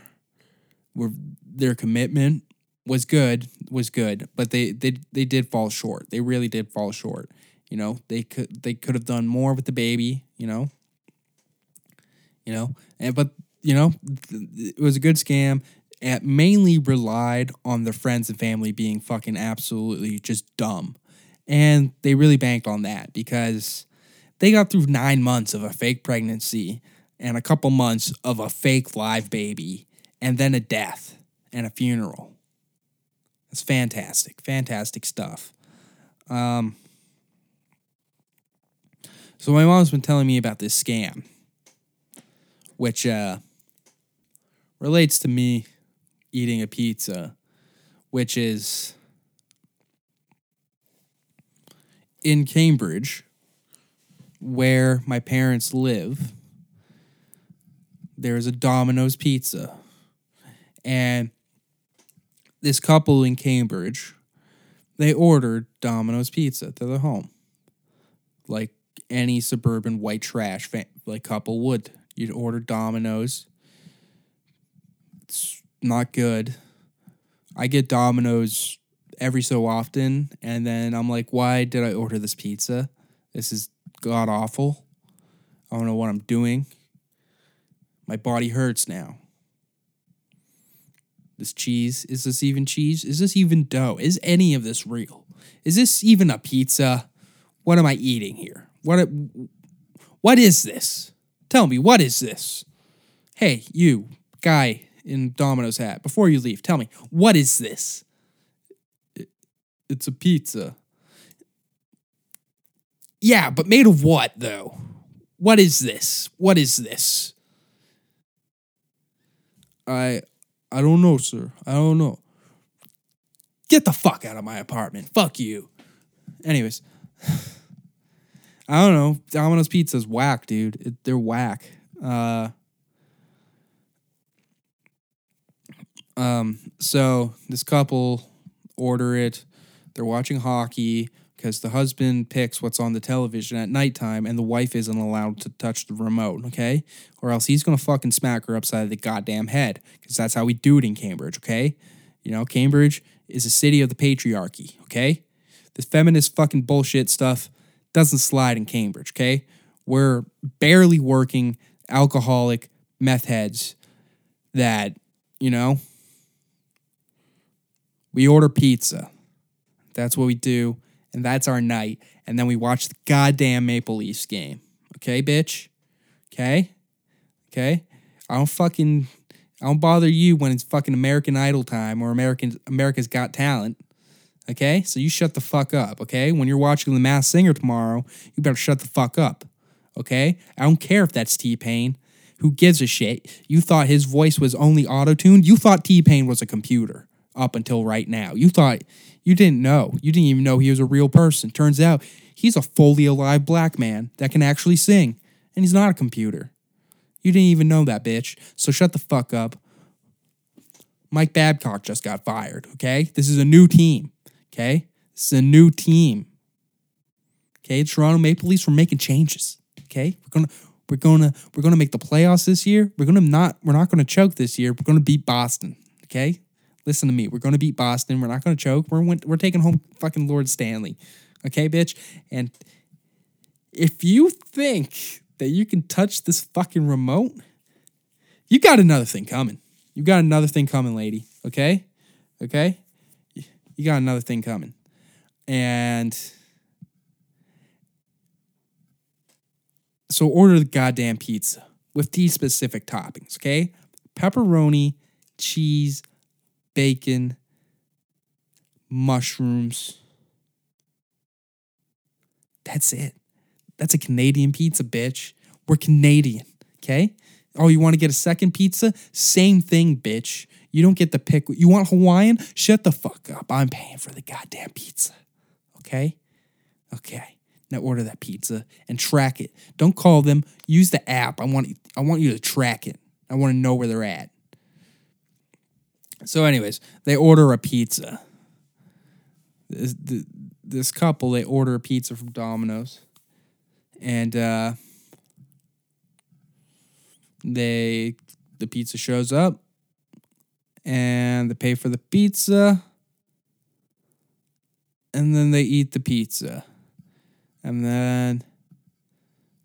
were their commitment was good was good, but they they they did fall short. They really did fall short. You know, they could they could have done more with the baby. You know, you know, and but you know, it was a good scam. It mainly relied on their friends and family being fucking absolutely just dumb, and they really banked on that because they got through nine months of a fake pregnancy and a couple months of a fake live baby, and then a death and a funeral. It's fantastic, fantastic stuff. Um, so my mom's been telling me about this scam, which uh, relates to me eating a pizza, which is in Cambridge, where my parents live. There's a Domino's Pizza, and this couple in Cambridge, they ordered Domino's Pizza to their home, like any suburban white trash fa- like couple would. You'd order Domino's. It's not good. I get Domino's every so often, and then I'm like, why did I order this pizza? This is god awful. I don't know what I'm doing. My body hurts now. This cheese, is this even cheese? Is this even dough? Is any of this real? Is this even a pizza? What am I eating here? What what is this? Tell me, what is this? Hey, you guy in Domino's hat, before you leave, tell me, what is this? It's a pizza. Yeah, but made of what though? What is this? What is this? I I don't know, sir. I don't know. Get the fuck out of my apartment. Fuck you. Anyways, I don't know. Domino's Pizza's whack, dude. It, they're whack. Uh, um, so this couple order it. They're watching hockey because the husband picks what's on the television at nighttime and the wife isn't allowed to touch the remote, okay? Or else he's gonna fucking smack her upside the goddamn head because that's how we do it in Cambridge, okay? You know, Cambridge is a city of the patriarchy, okay? This feminist fucking bullshit stuff doesn't slide in Cambridge, okay? We're barely working alcoholic meth heads that, you know, we order pizza. That's what we do. And that's our night. And then we watch the goddamn Maple Leafs game. Okay, bitch? Okay? Okay? I don't fucking I don't bother you when it's fucking American Idol time or American America's Got Talent. Okay? So you shut the fuck up, okay? When you're watching The Masked Singer tomorrow, you better shut the fuck up. Okay? I don't care if that's T-Pain. Who gives a shit? You thought his voice was only auto-tuned? You thought T-Pain was a computer up until right now. You thought you didn't know. You didn't even know he was a real person. Turns out he's a fully alive black man that can actually sing, and he's not a computer. You didn't even know that, bitch. So shut the fuck up. Mike Babcock just got fired, okay? This is a new team, okay? This is a new team. Okay, Toronto Maple Leafs, we're making changes. Okay? We're gonna we're gonna we're gonna make the playoffs this year. We're gonna not we're not gonna choke this year. We're gonna beat Boston. Okay? Listen to me. We're gonna beat Boston. We're not gonna choke. We're we're taking home fucking Lord Stanley. Okay, bitch? And if you think that you can touch this fucking remote, you got another thing coming. You got another thing coming, lady. Okay? Okay? You got another thing coming. And so order the goddamn pizza with these specific toppings, okay? Pepperoni, cheese, bacon, mushrooms. That's it. That's a Canadian pizza, bitch. We're Canadian, okay? Oh, you want to get a second pizza? Same thing, bitch. You don't get the pick. You want Hawaiian? Shut the fuck up. I'm paying for the goddamn pizza. Okay? Okay. Now order that pizza and track it. Don't call them. Use the app. I want I want you to track it. I want to know where they're at. So, anyways, they order a pizza. This, this couple they order a pizza from Domino's, and uh, they the pizza shows up, and they pay for the pizza, and then they eat the pizza. And then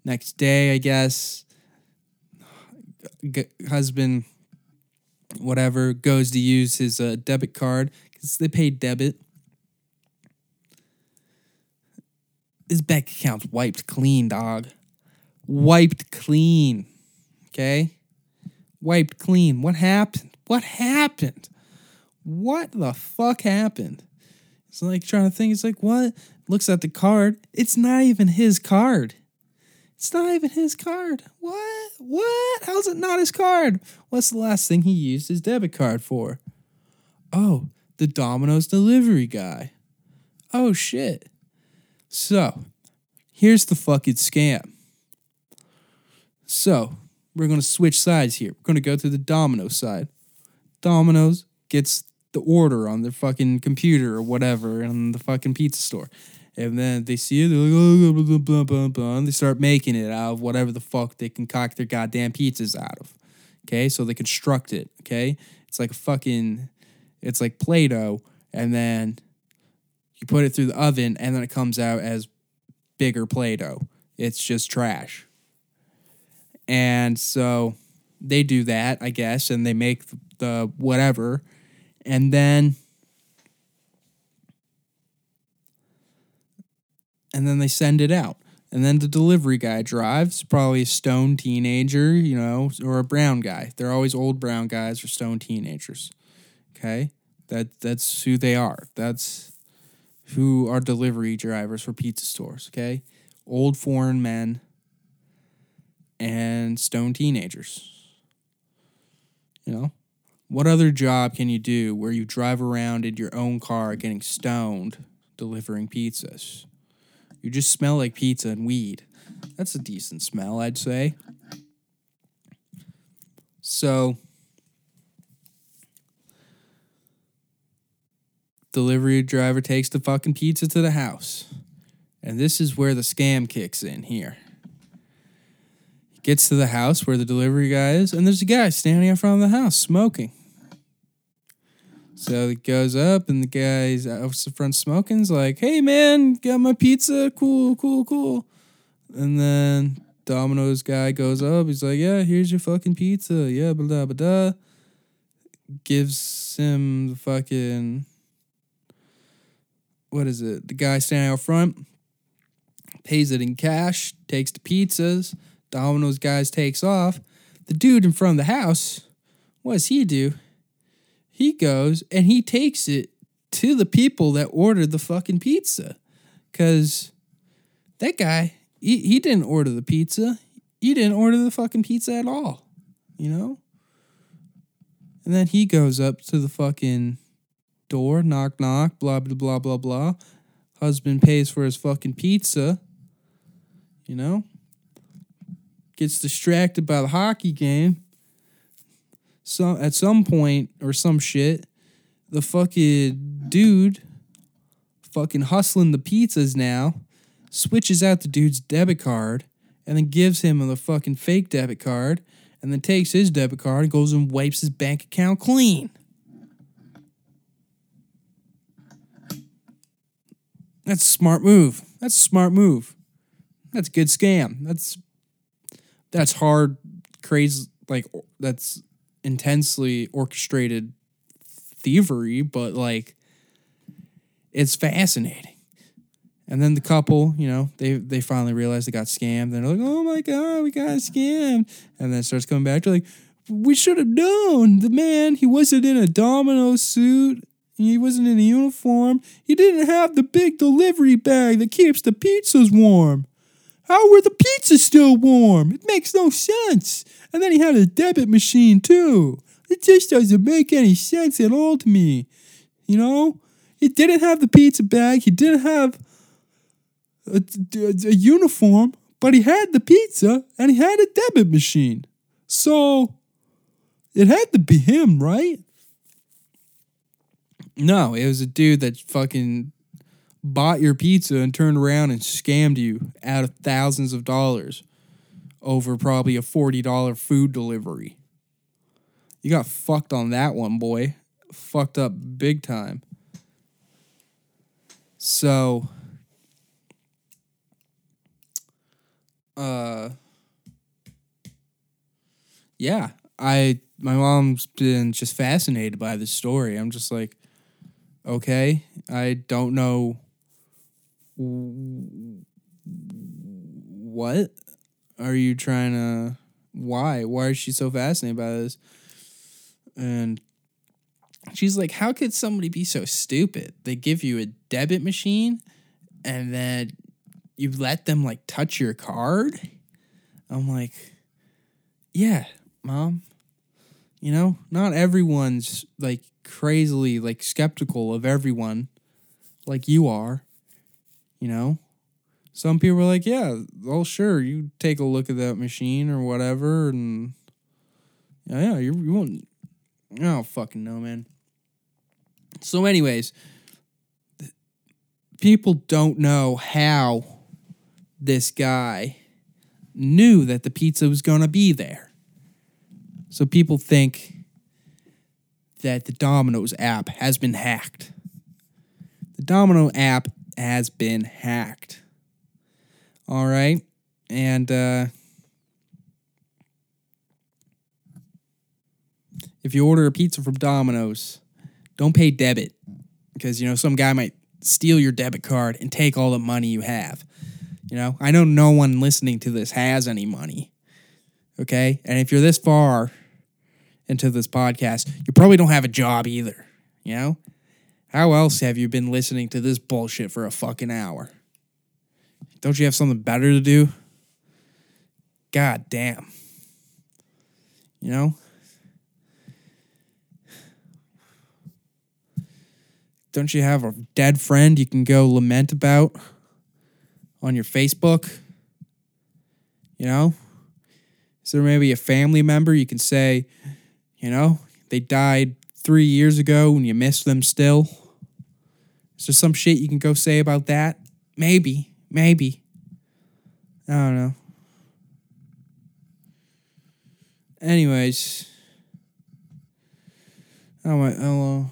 next day, I guess, husband, whatever, goes to use his uh, debit card because they pay debit. His bank account's wiped clean, dog. Wiped clean. Okay? Wiped clean. What happened? What happened? What the fuck happened? It's like trying to think. It's like, what? Looks at the card. It's not even his card. It's not even his card. What? What? How's it not his card? What's the last thing he used his debit card for? Oh, the Domino's delivery guy. Oh, shit. So, here's the fucking scam. So, we're going to switch sides here. We're going to go to the Domino side. Domino's gets the order on their fucking computer or whatever in the fucking pizza store. And then they see it, they're like, oh, blah, blah, blah, and they start making it out of whatever the fuck they concoct their goddamn pizzas out of. Okay, so they construct it. Okay, it's like a fucking, it's like Play Doh, and then you put it through the oven, and then it comes out as bigger Play Doh. It's just trash. And so they do that, I guess, and they make the whatever. And then and then they send it out. And then the delivery guy drives, probably a stone teenager, you know, or a brown guy. They're always old brown guys or stone teenagers. Okay? That that's who they are. That's who are delivery drivers for pizza stores, okay? Old foreign men and stone teenagers. You know? What other job can you do where you drive around in your own car getting stoned delivering pizzas? You just smell like pizza and weed. That's a decent smell, I'd say. So, delivery driver takes the fucking pizza to the house. And this is where the scam kicks in here. He gets to the house where the delivery guy is, and there's a guy standing in front of the house smoking. So he goes up, and the guy's out front smoking's like, "Hey man, got my pizza? Cool, cool, cool." And then Domino's guy goes up. He's like, "Yeah, here's your fucking pizza. Yeah, blah blah blah." Gives him the fucking what is it? The guy standing out front pays it in cash, takes the pizzas. Domino's guys takes off. The dude in front of the house, what does he do? He goes and he takes it to the people that ordered the fucking pizza. Cause that guy, he, he didn't order the pizza. He didn't order the fucking pizza at all. You know? And then he goes up to the fucking door, knock knock, blah blah blah blah blah. Husband pays for his fucking pizza. You know? Gets distracted by the hockey game. Some at some point or some shit, the fucking dude fucking hustling the pizzas now switches out the dude's debit card and then gives him the fucking fake debit card and then takes his debit card and goes and wipes his bank account clean. That's a smart move. That's a smart move. That's a good scam. That's that's hard, crazy, like that's intensely orchestrated thievery, but like it's fascinating. And then the couple, you know, they they finally realize they got scammed. They're like, "Oh my god, we got scammed!" And then it starts coming back to like, "We should have known. The man, he wasn't in a domino suit. He wasn't in a uniform. He didn't have the big delivery bag that keeps the pizzas warm. How were the pizzas still warm? It makes no sense. And then he had a debit machine too. It just doesn't make any sense at all to me. You know, he didn't have the pizza bag. He didn't have a, a, a uniform, but he had the pizza and he had a debit machine. So it had to be him, right? No, it was a dude that fucking bought your pizza and turned around and scammed you out of thousands of dollars over probably a $40 food delivery. You got fucked on that one, boy. Fucked up big time. So uh yeah, I my mom's been just fascinated by this story. I'm just like, okay, I don't know what are you trying to why? Why is she so fascinated by this? And she's like how could somebody be so stupid? They give you a debit machine and then you let them like touch your card? I'm like yeah mom. You know not everyone's like crazily like skeptical of everyone like you are you know some people are like yeah well sure you take a look at that machine or whatever and yeah yeah you, you won't i don't fucking know man so anyways people don't know how this guy knew that the pizza was to be there so people think that the Domino's app has been hacked. The Domino app has been hacked. All right. And uh, if you order a pizza from Domino's, don't pay debit because, you know, some guy might steal your debit card and take all the money you have. You know, I know no one listening to this has any money. Okay. And if you're this far into this podcast, you probably don't have a job either. You know? How else have you been listening to this bullshit for a fucking hour? Don't you have something better to do? God damn. You know? Don't you have a dead friend you can go lament about on your Facebook? You know? Is there maybe a family member you can say, you know, they died three years ago and you miss them still? Is there some shit you can go say about that? Maybe. Maybe. I don't know. Anyways. Oh my oh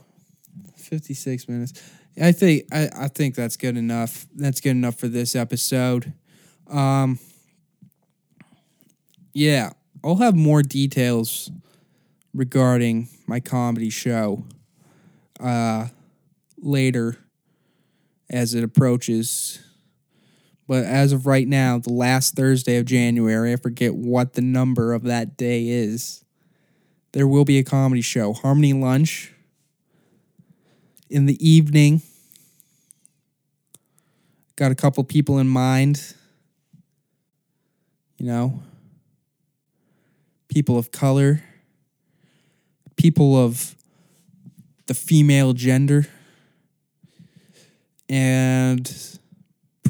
56 minutes. I think I, I think that's good enough. That's good enough for this episode. Um yeah, I'll have more details regarding my comedy show uh later as it approaches. But as of right now, the last Thursday of January, I forget what the number of that day is. There will be a comedy show, Harmony Lunch, in the evening. Got a couple people in mind. You know, people of color, people of the female gender, and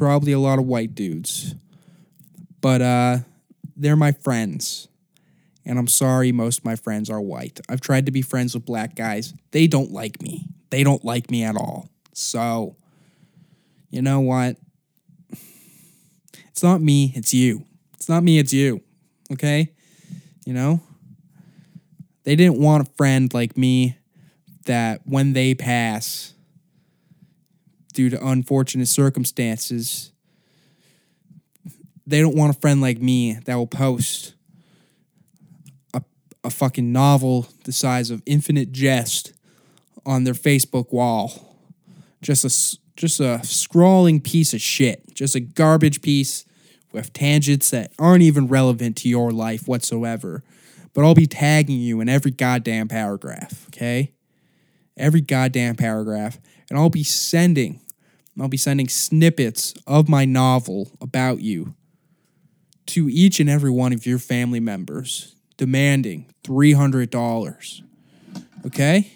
probably a lot of white dudes. But uh, they're my friends. And I'm sorry, most of my friends are white. I've tried to be friends with black guys. They don't like me. They don't like me at all. So, you know what? It's not me, it's you. It's not me, it's you. Okay? You know? They didn't want a friend like me that when they pass, due to unfortunate circumstances, they don't want a friend like me that will post a, a fucking novel the size of Infinite Jest on their Facebook wall. Just a just a scrawling piece of shit. Just a garbage piece with tangents that aren't even relevant to your life whatsoever. But I'll be tagging you in every goddamn paragraph, okay? Every goddamn paragraph. And I'll be sending I'll be sending snippets of my novel about you to each and every one of your family members, demanding $300. Okay?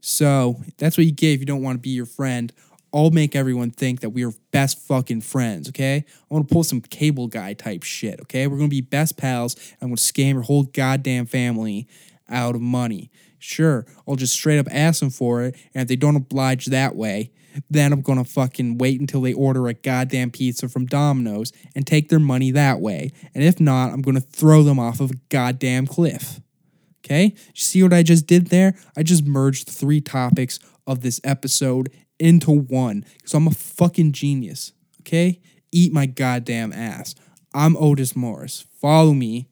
So that's what you get if you don't want to be your friend. I'll make everyone think that we are best fucking friends, okay? I want to pull some cable guy type shit, okay? We're gonna be best pals. I'm gonna scam your whole goddamn family out of money. Sure, I'll just straight up ask them for it, and if they don't oblige that way, then I'm gonna fucking wait until they order a goddamn pizza from Domino's and take their money that way. And if not, I'm gonna throw them off of a goddamn cliff. Okay? You see what I just did there? I just merged three topics of this episode into one. So I'm a fucking genius. Okay? eat my goddamn ass. I'm Otis Morris. Follow me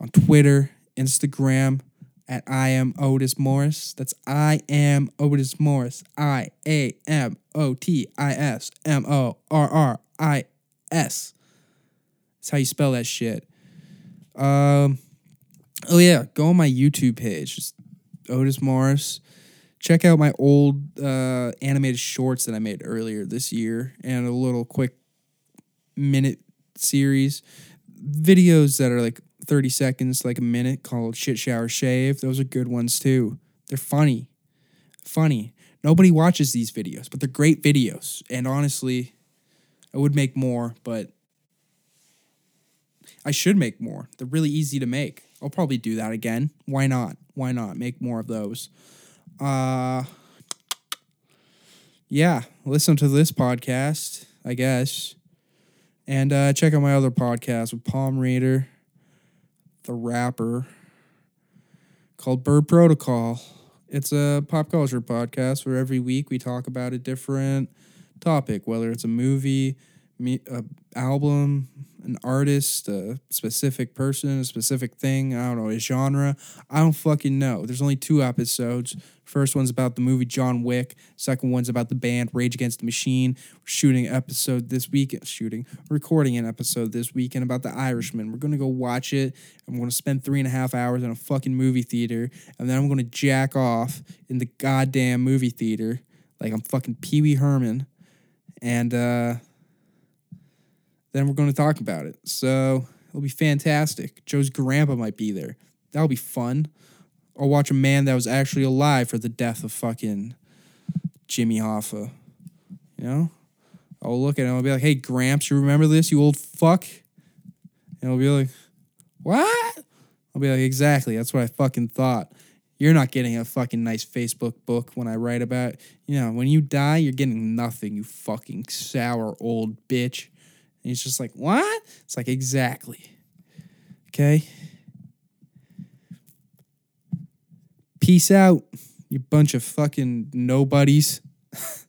on Twitter, Instagram at I am Otis Morris. That's I am Otis Morris. I A M O T I S M O R R I S. That's how you spell that shit. Um, oh yeah, go on my YouTube page, just Otis Morris. Check out my old uh, animated shorts that I made earlier this year, and a little quick minute series videos that are like 30 seconds, like a minute, called Shit Shower Shave. Those are good ones too. They're funny. Funny. Nobody watches these videos, but they're great videos. And honestly, I would make more, but I should make more. They're really easy to make. I'll probably do that again. Why not? Why not make more of those? Uh yeah, listen to this podcast, I guess. And uh, check out my other podcast with Palm Reader, the rapper, called Bird Protocol. It's a pop culture podcast where every week we talk about a different topic, whether it's a movie, me, a album, an artist, a specific person, a specific thing. I don't know, a genre. I don't fucking know. There's only two episodes. First one's about the movie John Wick. Second one's about the band Rage Against the Machine. We're shooting episode this weekend. Shooting, recording an episode this weekend about the Irishman. We're gonna go watch it. I'm gonna spend three and a half hours in a fucking movie theater, and then I'm gonna jack off in the goddamn movie theater like I'm fucking Pee Wee Herman, and uh, then we're going to talk about it. So it'll be fantastic. Joe's grandpa might be there. That'll be fun. Or watch a man that was actually alive for the death of fucking Jimmy Hoffa. You know? I'll look at him. I'll be like, hey, Gramps, you remember this, you old fuck? And he'll be like, what? I'll be like, exactly. That's what I fucking thought. You're not getting a fucking nice Facebook book when I write about, you know, when you die, you're getting nothing, you fucking sour old bitch. And he's just like, what? It's like, exactly. Okay. Peace out, you bunch of fucking nobodies.